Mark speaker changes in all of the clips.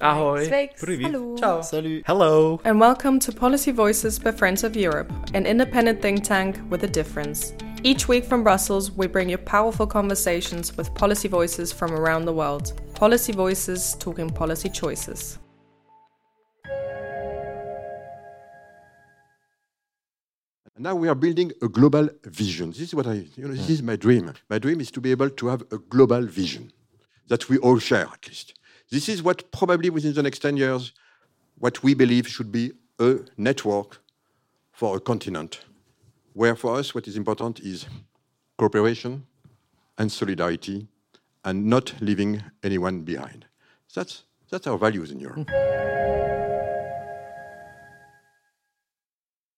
Speaker 1: Ahoy. Ciao.
Speaker 2: Salut.
Speaker 1: Hello.
Speaker 3: And welcome to Policy Voices by Friends of Europe, an independent think tank with a difference. Each week from Brussels, we bring you powerful conversations with policy voices from around the world. Policy Voices talking policy choices.
Speaker 4: now we are building a global vision. This is what I, you know, this is my dream. My dream is to be able to have a global vision that we all share, at least. This is what probably within the next 10 years, what we believe should be a network for a continent, where for us, what is important is cooperation and solidarity and not leaving anyone behind. That's, that's our values in Europe. Mm-hmm.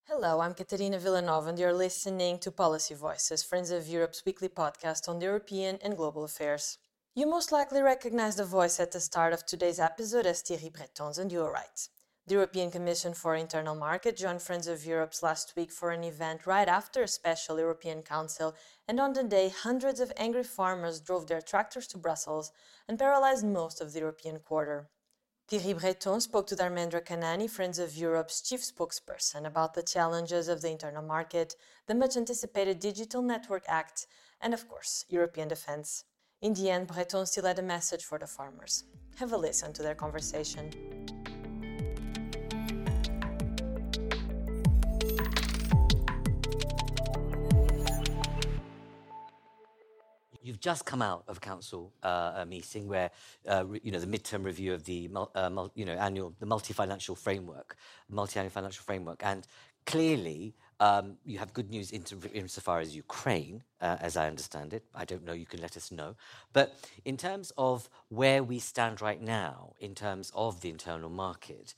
Speaker 5: Hello, I'm Caterina Villanova, and you're listening to Policy Voices, Friends of Europe's weekly podcast on European and global affairs. You most likely recognize the voice at the start of today's episode as Thierry Breton's, and you are right. The European Commission for Internal Market joined Friends of Europe's last week for an event right after a special European Council, and on the day, hundreds of angry farmers drove their tractors to Brussels and paralyzed most of the European quarter. Thierry Breton spoke to Dharmendra Kanani, Friends of Europe's chief spokesperson, about the challenges of the internal market, the much anticipated Digital Network Act, and of course, European defense. In the end, Breton still had a message for the farmers. Have a listen to their conversation.
Speaker 6: You've just come out of council uh, a meeting where uh, re- you know the midterm review of the uh, mul- you know annual the multi-financial framework, multi-annual financial framework, and clearly um, you have good news insofar as Ukraine, uh, as I understand it. I don't know. You can let us know. But in terms of where we stand right now, in terms of the internal market,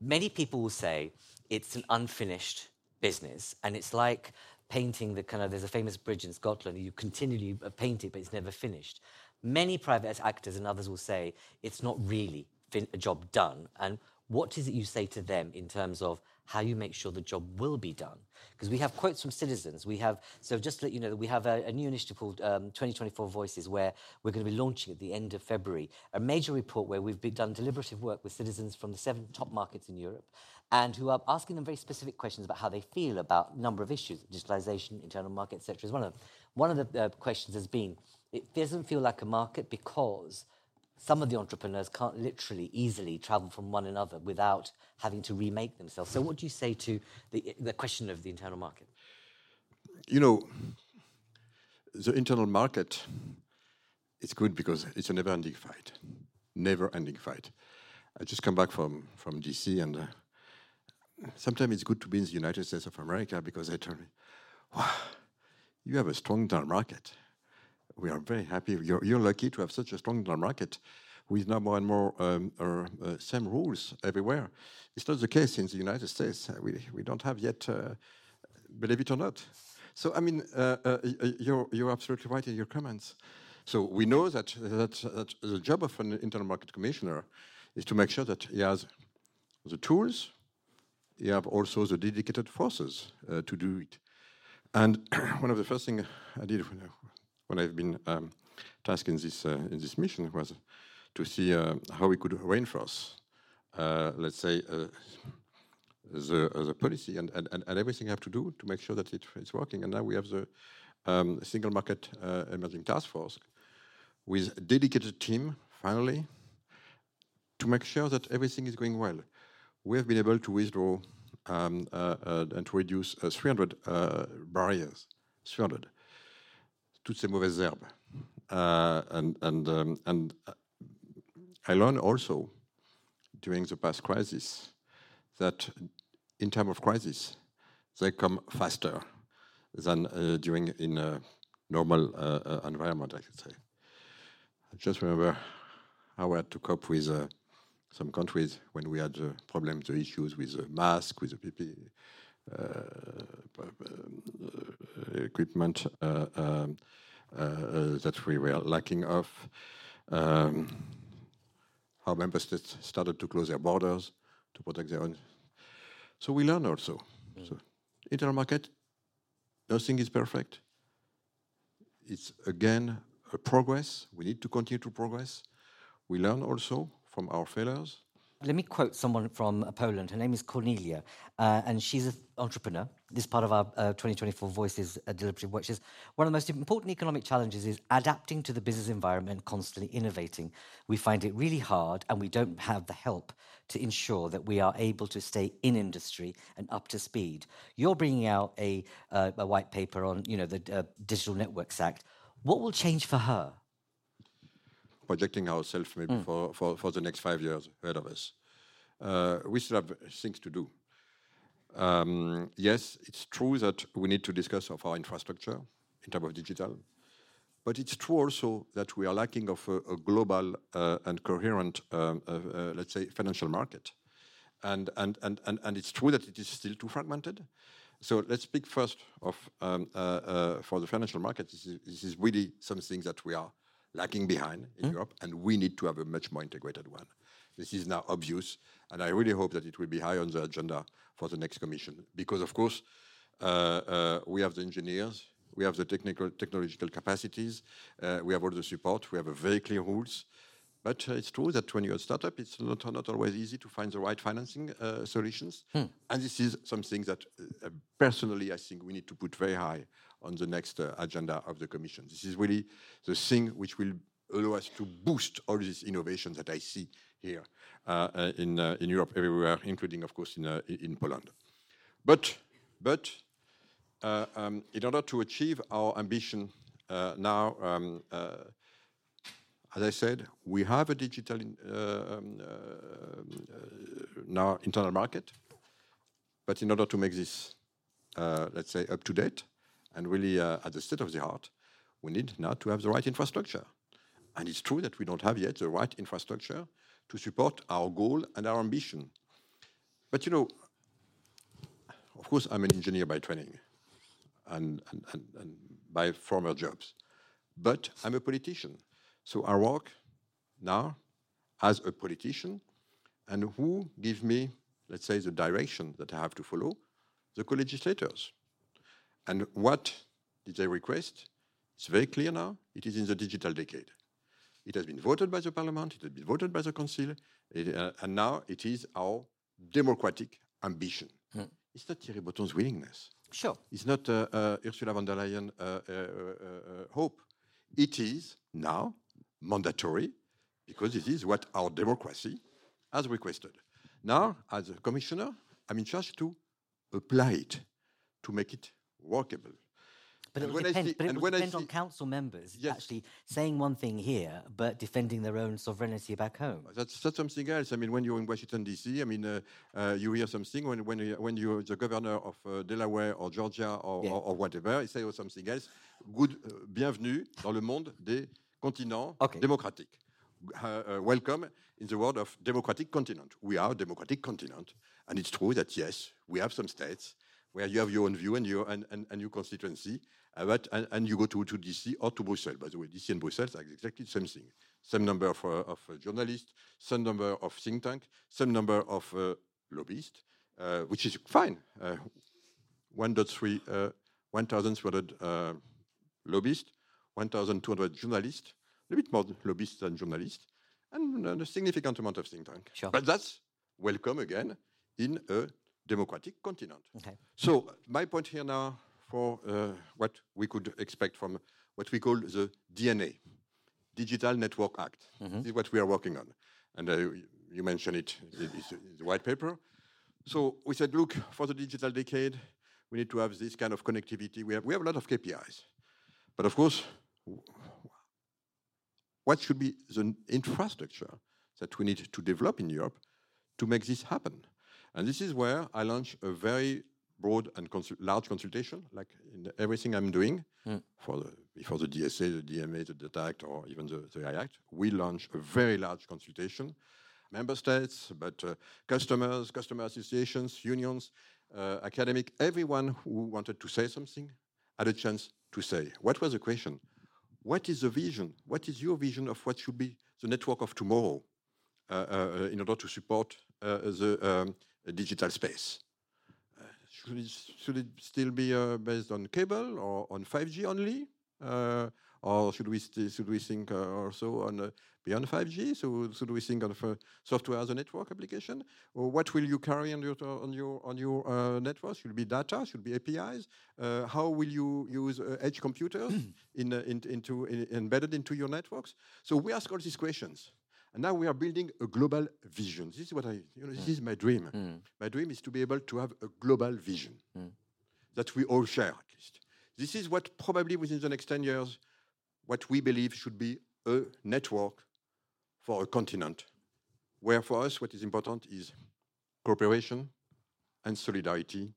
Speaker 6: many people will say it's an unfinished business, and it's like painting the kind of there's a famous bridge in Scotland you continually paint it but it's never finished. Many private actors and others will say it's not really fin- a job done. And what is it you say to them in terms of how you make sure the job will be done? Because we have quotes from citizens. We have so just to let you know that we have a, a new initiative called um, 2024 Voices where we're going to be launching at the end of February a major report where we've done deliberative work with citizens from the seven top markets in Europe and who are asking them very specific questions about how they feel about a number of issues, digitalization, internal market, etc. Is one of them. One of the uh, questions has been, it doesn't feel like a market because some of the entrepreneurs can't literally easily travel from one another without having to remake themselves. So, what do you say to the, the question of the internal market?
Speaker 4: you know, the internal market is good because it's a never-ending fight, never-ending fight. I just come back from from DC, and uh, sometimes it's good to be in the United States of America because they tell me, "Wow, you have a strong internal market. We are very happy. You're, you're lucky to have such a strong market." With now more and more um, uh, same rules everywhere. It's not the case in the United States. We, we don't have yet, uh, believe it or not, so I mean, uh, uh, you're you're absolutely right in your comments. So we know that, that that the job of an internal market commissioner is to make sure that he has the tools, he have also the dedicated forces uh, to do it. And one of the first things I did when, I've been um, tasked in this uh, in this mission was to see uh, how we could reinforce, uh, let's say, uh, the, uh, the policy and, and, and everything I have to do to make sure that it, it's working. And now we have the um, single market uh, emerging task force with a dedicated team finally to make sure that everything is going well. We have been able to withdraw um, and to reduce uh, 300 uh, barriers, 300, toutes ces mauvaises herbes. Uh, and and um, and uh, I learned also during the past crisis that in time of crisis they come faster than uh, during in a normal uh, uh, environment. I could say. I just remember how I had to cope with uh, some countries when we had the problems, the issues with the mask, with the PP p- uh, equipment uh, um, uh, uh, that we were lacking of. Um, how member states started to close their borders to protect their own. So we learn also. So internal market, nothing is perfect. It's again a progress. We need to continue to progress. We learn also from our failures.
Speaker 6: Let me quote someone from Poland. Her name is Cornelia, uh, and she's an entrepreneur. This part of our uh, 2024 Voices uh, deliberative work. She's one of the most important economic challenges is adapting to the business environment, constantly innovating. We find it really hard, and we don't have the help to ensure that we are able to stay in industry and up to speed. You're bringing out a, uh, a white paper on, you know, the uh, Digital Networks Act. What will change for her?
Speaker 4: Projecting ourselves maybe mm. for, for, for the next five years ahead of us. Uh, we still have things to do. Um, yes, it's true that we need to discuss of our infrastructure in terms of digital, but it's true also that we are lacking of a, a global uh, and coherent, um, uh, let's say, financial market. And, and, and, and, and it's true that it is still too fragmented. So let's speak first of um, uh, uh, for the financial market. This is, this is really something that we are lagging behind in mm. Europe, and we need to have a much more integrated one. This is now obvious, and I really hope that it will be high on the agenda for the next Commission, because of course uh, uh, we have the engineers, we have the technical technological capacities, uh, we have all the support, we have very clear rules. But uh, it's true that when you're a startup, it's not, not always easy to find the right financing uh, solutions. Hmm. And this is something that uh, personally I think we need to put very high on the next uh, agenda of the Commission. This is really the thing which will allow us to boost all these innovations that I see here uh, uh in, uh, in Europe everywhere, including, of course, in, uh, in Poland. But, but um, in order to achieve our ambition now, um, as I said, we have a digital in, uh, um, uh, um uh, now internal market, but in order to make this, let's say, up to date, and really uh, at the state of the art, we need now to have the right infrastructure. And it's true that we don't have yet the right infrastructure to support our goal and our ambition. But you know, of course, I'm an engineer by training and, and, and, and by former jobs, but I'm a politician. So I work now as a politician, and who give me, let's say, the direction that I have to follow? The co-legislators. And what did they request? It's very clear now. It is in the digital decade. It has been voted by the Parliament, it has been voted by the Council, it, uh, and now it is our democratic ambition. Mm. It's not Thierry Breton's willingness.
Speaker 6: Sure.
Speaker 4: It's not uh, uh, Ursula von der Leyen uh, uh, uh, hope. It is now mandatory because this is what our democracy has requested. Now, as a commissioner, I'm in charge to apply it, to make it workable.
Speaker 6: But it, will depend, see, but it will depend on council members yes. actually saying one thing here, but defending their own sovereignty back home.
Speaker 4: That's, that's something else. I mean, when you're in Washington D.C., I mean, uh, uh, you hear something when when when you're the governor of uh, Delaware or Georgia or, yeah. or, or, whatever, you say something else. Good, uh, bienvenue dans le monde des continents okay. démocratiques. Uh, uh, welcome in the world of democratic continent. We are a democratic continent, and it's true that yes, we have some states where you have your own view and your and, and, and your constituency, uh, but, and, and, you go to, to DC or to Brussels. By the way, DC and Brussels are exactly the same thing. Same number of, uh, of uh, journalists, same number of think tank, same number of uh, lobbyists, uh, which is fine. Uh, 1.3, 1,300 lobbyists, 1,200 journalists, a bit more lobbyists than journalists, and a significant amount of think tank.
Speaker 6: Sure.
Speaker 4: But that's welcome again in a democratic continent. Okay. So my point here now for uh, what we could expect from what we call the DNA, Digital Network Act. Mm -hmm. This is what we are working on. And uh, you mentioned it, it's, the white paper. So we said, look, for the digital decade, we need to have this kind of connectivity. We have, we have a lot of KPIs. But of course, what should be the infrastructure that we need to develop in Europe to make this happen? And this is where I launch a very broad and consul large consultation, like in everything I'm doing mm. for the, before the DSA, the DMA, the Data Act, or even the, the AI Act. We launch a very large consultation. Member states, but uh, customers, customer associations, unions, uh, academic, everyone who wanted to say something had a chance to say. What was the question? What is the vision? What is your vision of what should be the network of tomorrow uh, uh in order to support uh, the um, digital space. Uh, should it, should, it, still be uh, based on cable or on 5G only? Uh, or should we, should we think also on beyond 5G? So, so do we think of uh, software as a network application? Or what will you carry on your on your on your uh, network? Should it be data? Should it be APIs? Uh, how will you use uh, edge computers in, uh, in, into in, embedded into your networks? So we ask all these questions. And now we are building a global vision. This is what I, you know, this is my dream.
Speaker 6: Mm.
Speaker 4: My dream is to be able to have a global vision that we all share, at least. This is what probably within the next 10 years, what we believe should be a network for a continent, where for us, what is important is cooperation and solidarity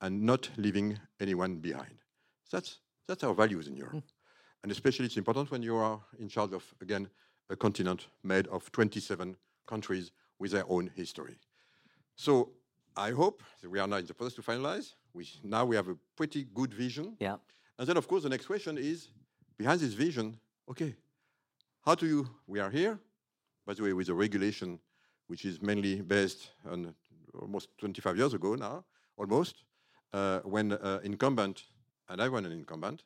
Speaker 4: and not leaving anyone behind. That's, that's our values in Europe. Hmm. And especially it's important when you are in charge of, again, a continent made of 27 countries with their own history. So I hope that we are now in the process to finalize. We, now we have a pretty good vision.
Speaker 6: Yeah.
Speaker 4: And then, of course, the next question is behind this vision, okay, how do you, we are here, by the way, with a regulation which is mainly based on almost 25 years ago now, almost, uh, when uh, incumbent, and I was an incumbent,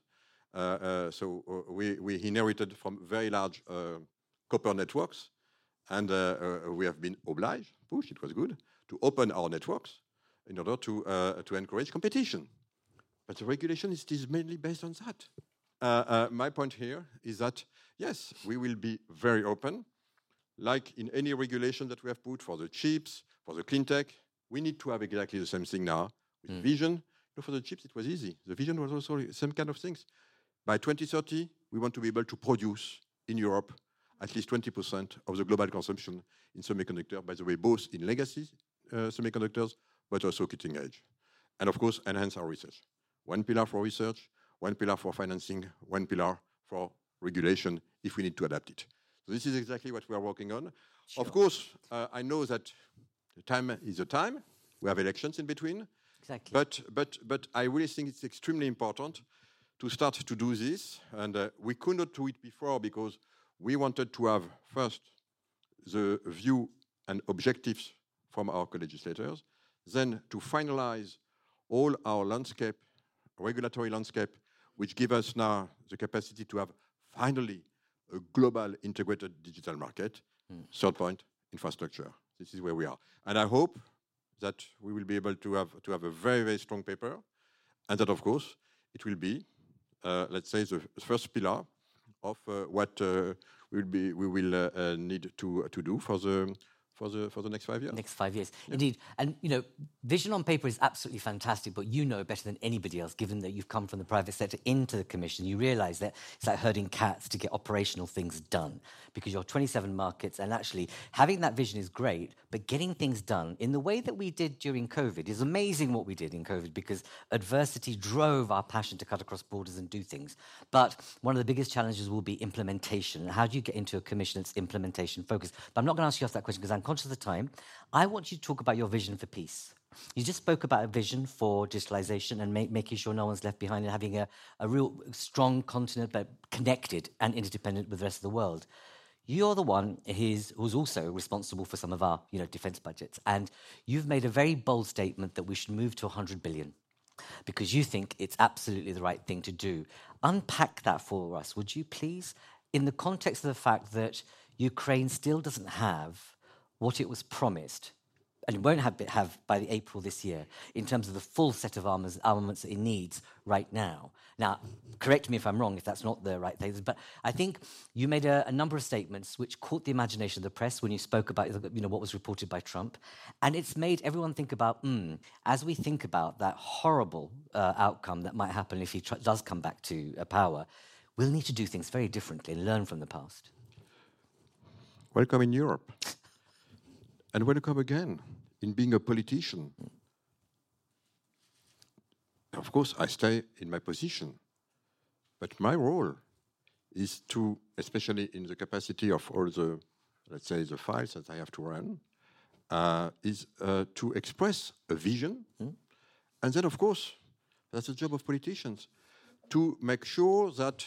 Speaker 4: uh, uh, so uh, we, we inherited from very large uh, copper networks, and we have been obliged, push, it was good, to open our networks in order to, to encourage competition. But the regulation is, is mainly based on that. My point here is that, yes, we will be very open. Like in any regulation that we have put for the chips, for the clean tech, we need to have exactly the same thing now with vision. You know, for the chips, it was easy. The vision was also the same kind of things. By 2030, we want to be able to produce in Europe at least 20% of the global consumption in semiconductor, by the way, both in legacy uh, semiconductors, but also cutting edge. And of course, enhance our research. One pillar for research, one pillar for financing, one pillar for regulation if we need to adapt it. So this is exactly what we are working on. Of course, uh, I know that the time is a time. We have elections in between.
Speaker 6: Exactly.
Speaker 4: But, but, but I really think it's extremely important to start to do this. And uh, we could not do it before because we wanted to have first the view and objectives from our co-legislators, then to finalize all our landscape, regulatory landscape, which give us now the capacity to have finally a global integrated digital market. Third point, infrastructure. This is where we are. And I hope that we will be able to have, to have a very, very strong paper, and that, of course, it will be, uh, let's say, the first pillar of uh, what uh, will be, we will uh, uh, need to, to do for the, for, the, for the next five years.
Speaker 6: next five years. Indeed. And, you know, vision on paper is absolutely fantastic, but you know better than anybody else, given that you've come from the private sector into the Commission, you realize that it's like herding cats to get operational things done because you're 27 markets. And actually, having that vision is great, but getting things done in the way that we did during COVID is amazing what we did in COVID because adversity drove our passion to cut across borders and do things. But one of the biggest challenges will be implementation. How do you get into a commission that's implementation focused? But I'm not going to ask you off that question because I'm conscious of the time. I want you to talk about your vision for peace. You just spoke about a vision for digitalization and ma- making sure no one's left behind and having a, a real strong continent, but connected and interdependent with the rest of the world. You're the one who's, who's also responsible for some of our, you know, defense budgets, and you've made a very bold statement that we should move to 100 billion because you think it's absolutely the right thing to do. Unpack that for us, would you please, in the context of the fact that Ukraine still doesn't have what it was promised, and it won't have, have by the April this year, in terms of the full set of armors, armaments that it needs right now. Now, correct me if I'm wrong, if that's not the right thing, but I think you made a, a number of statements which caught the imagination of the press when you spoke about you know, what was reported by Trump, and it's made everyone think about, hmm, as we think about that horrible uh, outcome that might happen if he tr- does come back to uh, power, we'll need to do things very differently and learn from the past.
Speaker 4: Welcome in Europe. And welcome again in being a politician. Of course, I stay in my position, but my role is to, especially in the capacity of all the, let's say, the files that I have to run, uh, is uh, to express a vision. And then, of course, that's the job of politicians, to make sure that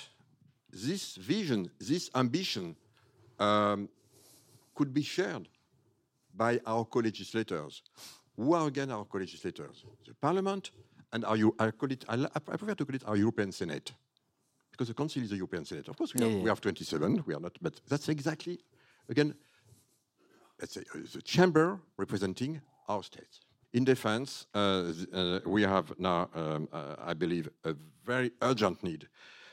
Speaker 4: this vision, this ambition, um, could be shared by our co-legislators. Who are again our co-legislators? The Parliament and our, I, call it, I, I prefer to call it our European Senate, because the Council is the European Senate. Of course, we,
Speaker 6: Yeah,
Speaker 4: have,
Speaker 6: yeah.
Speaker 4: we have 27, we are not, but that's exactly, again, let's say, uh, the chamber representing our states. In defense, uh, uh, we have now, um, uh, I believe, a very urgent need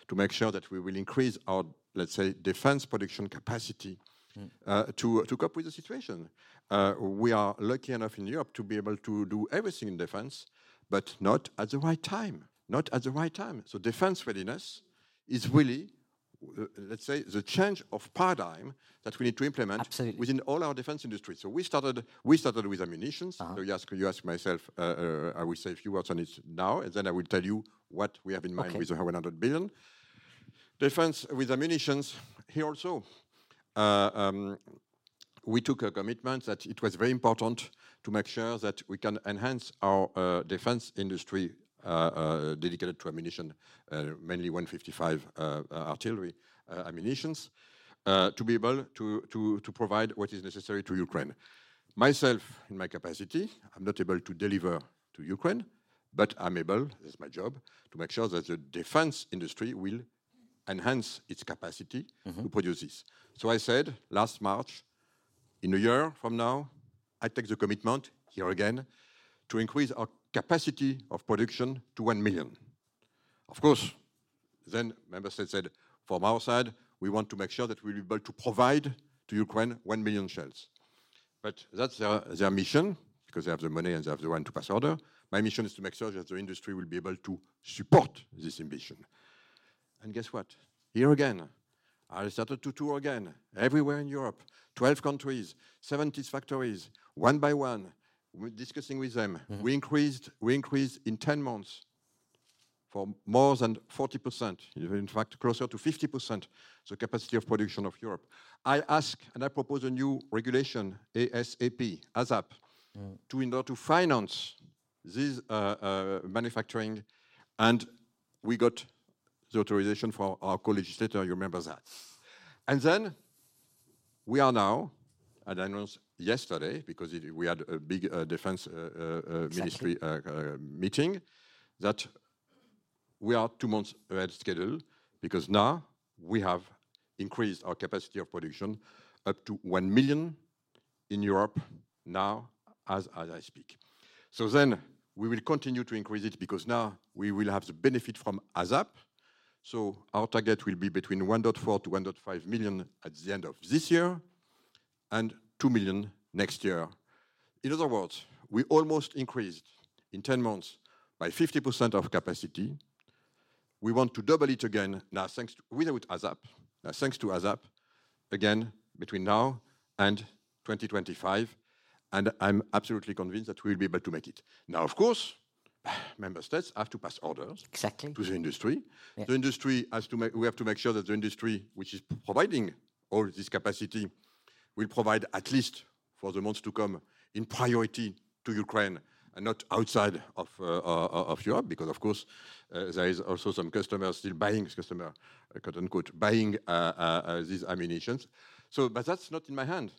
Speaker 4: to make sure that we will increase our, let's say, defense production capacity uh, to, to cope with the situation. Uh, we are lucky enough in Europe to be able to do everything in defense, but not at the right time. Not at the right time. So defense readiness is really, uh, let's say, the change of paradigm that we need to implement
Speaker 6: Absolutely.
Speaker 4: within all our defense industry. So we started, we started with ammunitions. So you ask, you ask myself, uh, uh, I will say a few words on it now, and then I will tell you what we have in mind
Speaker 6: Okay.
Speaker 4: with the 100 billion. Defense with ammunitions, here also, um, we took a commitment that it was very important to make sure that we can enhance our uh, defense industry uh, uh, dedicated to ammunition, uh, mainly 155 uh, uh, artillery uh, ammunitions, uh, to be able to, to, to provide what is necessary to Ukraine. Myself, in my capacity, I'm not able to deliver to Ukraine, but I'm able, that's my job, to make sure that the defense industry will enhance its capacity to mm-hmm. produce this. So I said last March, in a year from now, I take the commitment, here again, to increase our capacity of production to 1 million. Of course, then member states said, from our side, we want to make sure that we will be able to provide to Ukraine 1 million shells. But that's their, their mission, because they have the money and they have the one to pass order. My mission is to make sure that the industry will be able to support this ambition. And guess what? Here again, I started to tour again, everywhere in Europe, 12 countries, 70 factories, one by one, discussing with them. We increased, we increased in 10 months for more than 40%, in fact, closer to 50%, the capacity of production of Europe. I ask and I propose a new regulation, ASAP, ASAP, to in order to finance this uh, uh, manufacturing, and we got the authorization for our co-legislator, you remember that. And then we are now, and I announced yesterday, because it, we had a big uh, defense uh, uh, uh, ministry uh, uh, meeting, that we are two months ahead schedule, because now we have increased our capacity of production up to 1 million in Europe now as, as I speak. So then we will continue to increase it because now we will have the benefit from ASAP. So our target will be between 1.4 to 1.5 million at the end of this year and 2 million next year. In other words, we almost increased in 10 months by 50% of capacity. We want to double it again now, thanks to, without ASAP, now, thanks to ASAP, again between now and 2025. And I'm absolutely convinced that we will be able to make it. Now, of course, member states have to pass orders
Speaker 6: Exactly.
Speaker 4: to the industry. The industry has to make, we have to make sure that the industry, which is providing all this capacity, will provide at least for the months to come in priority to Ukraine and not outside of, uh, uh, of Europe, because of course uh, there is also some customers still buying, customer, uh, quote unquote, buying uh, uh, these ammunitions. So, but that's not in my hand.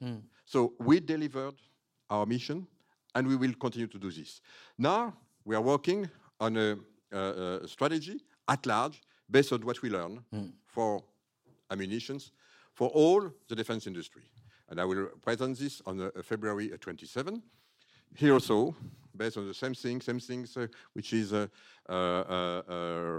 Speaker 4: So we delivered our mission, and we will continue to do this. Now we are working on a, uh, a strategy at large based on what we learn for ammunitions for all the defense industry. And I will present this on uh, February uh, 27. Here also, based on the same thing, same things, uh, which is uh, uh, uh, uh,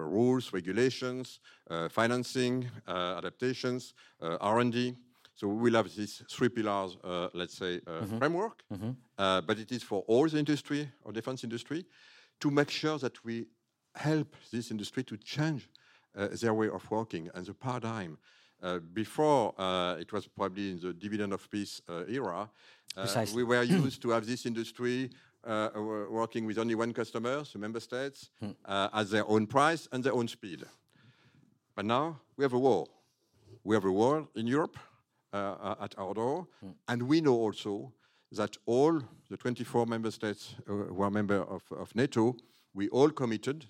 Speaker 4: rules, regulations, uh, financing, uh, adaptations, uh, R&D. So we will have these three pillars, uh, let's say, uh, framework, uh, but it is for all the industry or defense industry to make sure that we help this industry to change uh, their way of working and the paradigm. Uh, before, uh, it was probably in the dividend of peace uh, era, uh,
Speaker 6: Precisely.
Speaker 4: we were used to have this industry uh, working with only one customer, the member states, uh, at their own price and their own speed. But now we have a war. We have a war in Europe at our door, and we know also that all the 24 member states uh, who are member of, of NATO, we all committed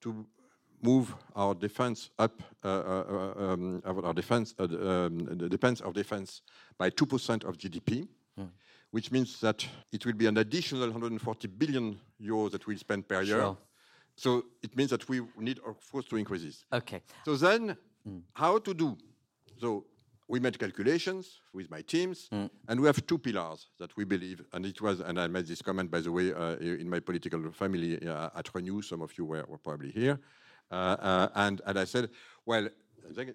Speaker 4: to move our defense up, uh, uh, uh, um, our defense, uh, the, um, the defense of defense by 2% of GDP, which means that it will be an additional 140 billion euros that we'll spend per year
Speaker 6: Sure.
Speaker 4: So it means that we need, of course, to increase this.
Speaker 6: Okay.
Speaker 4: So then, how to do? So we made calculations with my teams, and we have two pillars that we believe. And it was, and I made this comment, by the way, uh, in my political family uh, at Renew. Some of you were, were probably here, uh, uh, and and I said, well,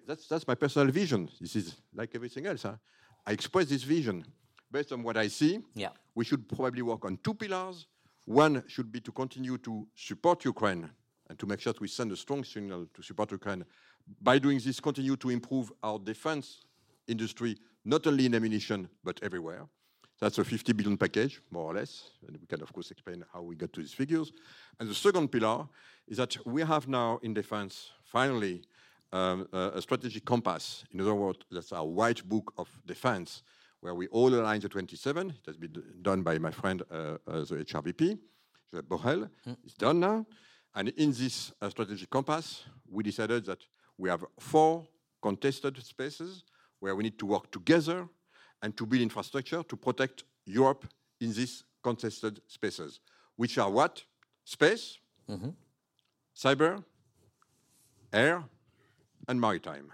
Speaker 4: that's that's my personal vision. This is like everything else. Huh? I express this vision based on what I see.
Speaker 6: Yeah.
Speaker 4: We should probably work on two pillars. One should be to continue to support Ukraine and to make sure that we send a strong signal to support Ukraine. By doing this, continue to improve our defense industry, not only in ammunition, but everywhere. That's a 50 billion package, more or less. And we can, of course, explain how we got to these figures. And the second pillar is that we have now in defense, finally, um, a, strategic compass. In other words, that's our white book of defense, where we all align the 27. It has been done by my friend, uh, uh, the HRVP, Josep Borrell. It's done now. And in this uh, strategic compass, we decided that we have four contested spaces where we need to work together and to build infrastructure to protect Europe in these contested spaces, which are what? Space, cyber, air, and maritime.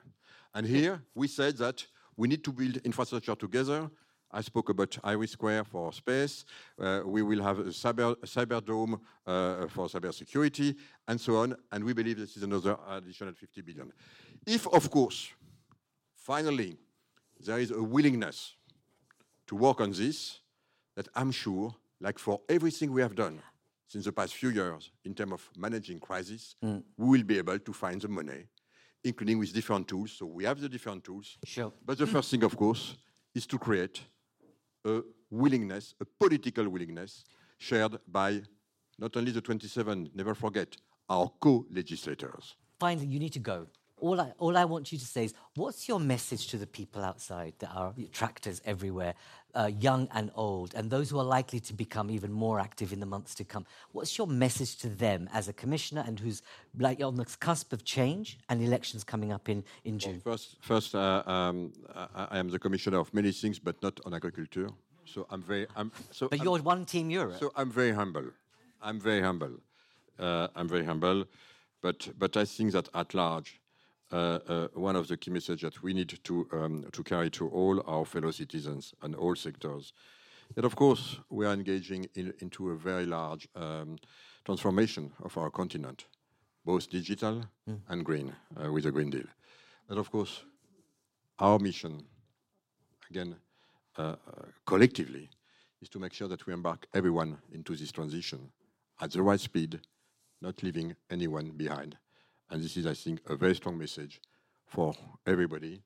Speaker 4: And here we said that we need to build infrastructure together. I spoke about IRIS² for space. Uh, we will have a cyber, a cyber dome uh, for cybersecurity, and so on. And we believe this is another additional 50 billion. If, of course, finally, there is a willingness to work on this, that I'm sure, like for everything we have done since the past few years in terms of managing crisis, mm. we will be able to find the money, including with different tools. So we have the different tools.
Speaker 6: Sure.
Speaker 4: But the first thing, of course, is to create a willingness, a political willingness, shared by not only the 27, never forget, our co-legislators.
Speaker 6: Finally, you need to go. All I, all I want you to say is, what's your message to the people outside that are tractors everywhere, uh, young and old, and those who are likely to become even more active in the months to come? What's your message to them as a commissioner and who's like on the cusp of change and elections coming up in, in June?
Speaker 4: First, first uh, um, I, I am the commissioner of many things, but not on agriculture. So I'm very, I'm, so
Speaker 6: But
Speaker 4: I'm-
Speaker 6: you're one team Europe.
Speaker 4: So I'm very humble. I'm very humble. Uh, I'm very humble. But, but I think that at large, one of the key messages that we need to, um, to carry to all our fellow citizens and all sectors, And of course we are engaging in, into a very large um, transformation of our continent, both digital and green, uh, with the Green Deal. And of course, our mission, again, uh, uh, collectively, is to make sure that we embark everyone into this transition at the right speed, not leaving anyone behind. And this is, I think, a very strong message for everybody.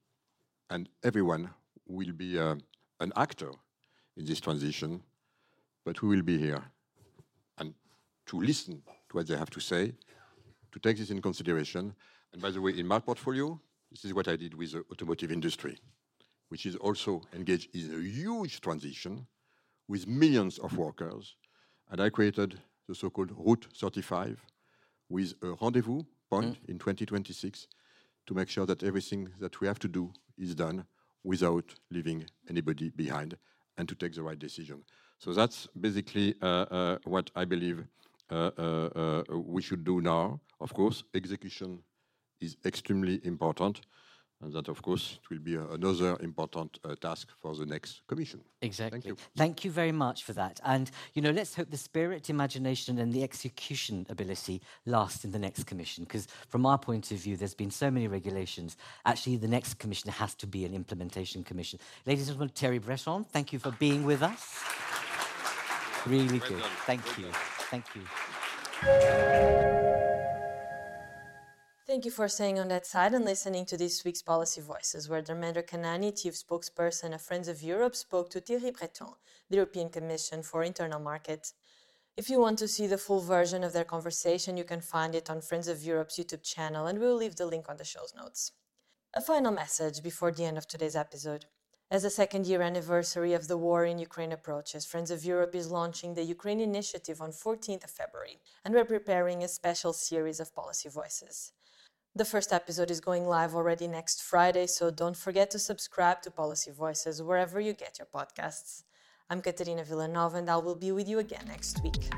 Speaker 4: And everyone will be uh, an actor in this transition, but we will be here and to listen to what they have to say, to take this in consideration. And by the way, in my portfolio, this is what I did with the automotive industry, which is also engaged in a huge transition with millions of workers. And I created the so-called Route 35 with a rendezvous point in 2026 to make sure that everything that we have to do is done without leaving anybody behind and to take the right decision. So that's basically uh, uh, what I believe uh, uh, uh, we should do now. Of course, execution is extremely important, and that, of course, it will be a- another important uh, task for the next commission.
Speaker 6: Exactly.
Speaker 4: Thank you.
Speaker 6: Thank you very much for that. And, you know, let's hope the spirit, imagination, and the execution ability last in the next commission. Because from our point of view, there's been so many regulations. Actually, the next commission has to be an implementation commission. Ladies and gentlemen, Thierry Breton, thank you for being with us. Really good.
Speaker 4: done.
Speaker 6: Thank you. Thank you.
Speaker 5: Thank you for staying on that side and listening to this week's Policy Voices, where Dharmendra Kanani, Chief Spokesperson of Friends of Europe, spoke to Thierry Breton, the European Commission for Internal Market. If you want to see the full version of their conversation, you can find it on Friends of Europe's YouTube channel, and we'll leave the link on the show's notes. A final message before the end of today's episode. As the second year anniversary of the war in Ukraine approaches, Friends of Europe is launching the Ukraine Initiative on 14th of February, and we're preparing a special series of policy voices. The first episode is going live already next Friday, so don't forget to subscribe to Policy Voices wherever you get your podcasts. I'm Caterina Villanova, and I will be with you again next week.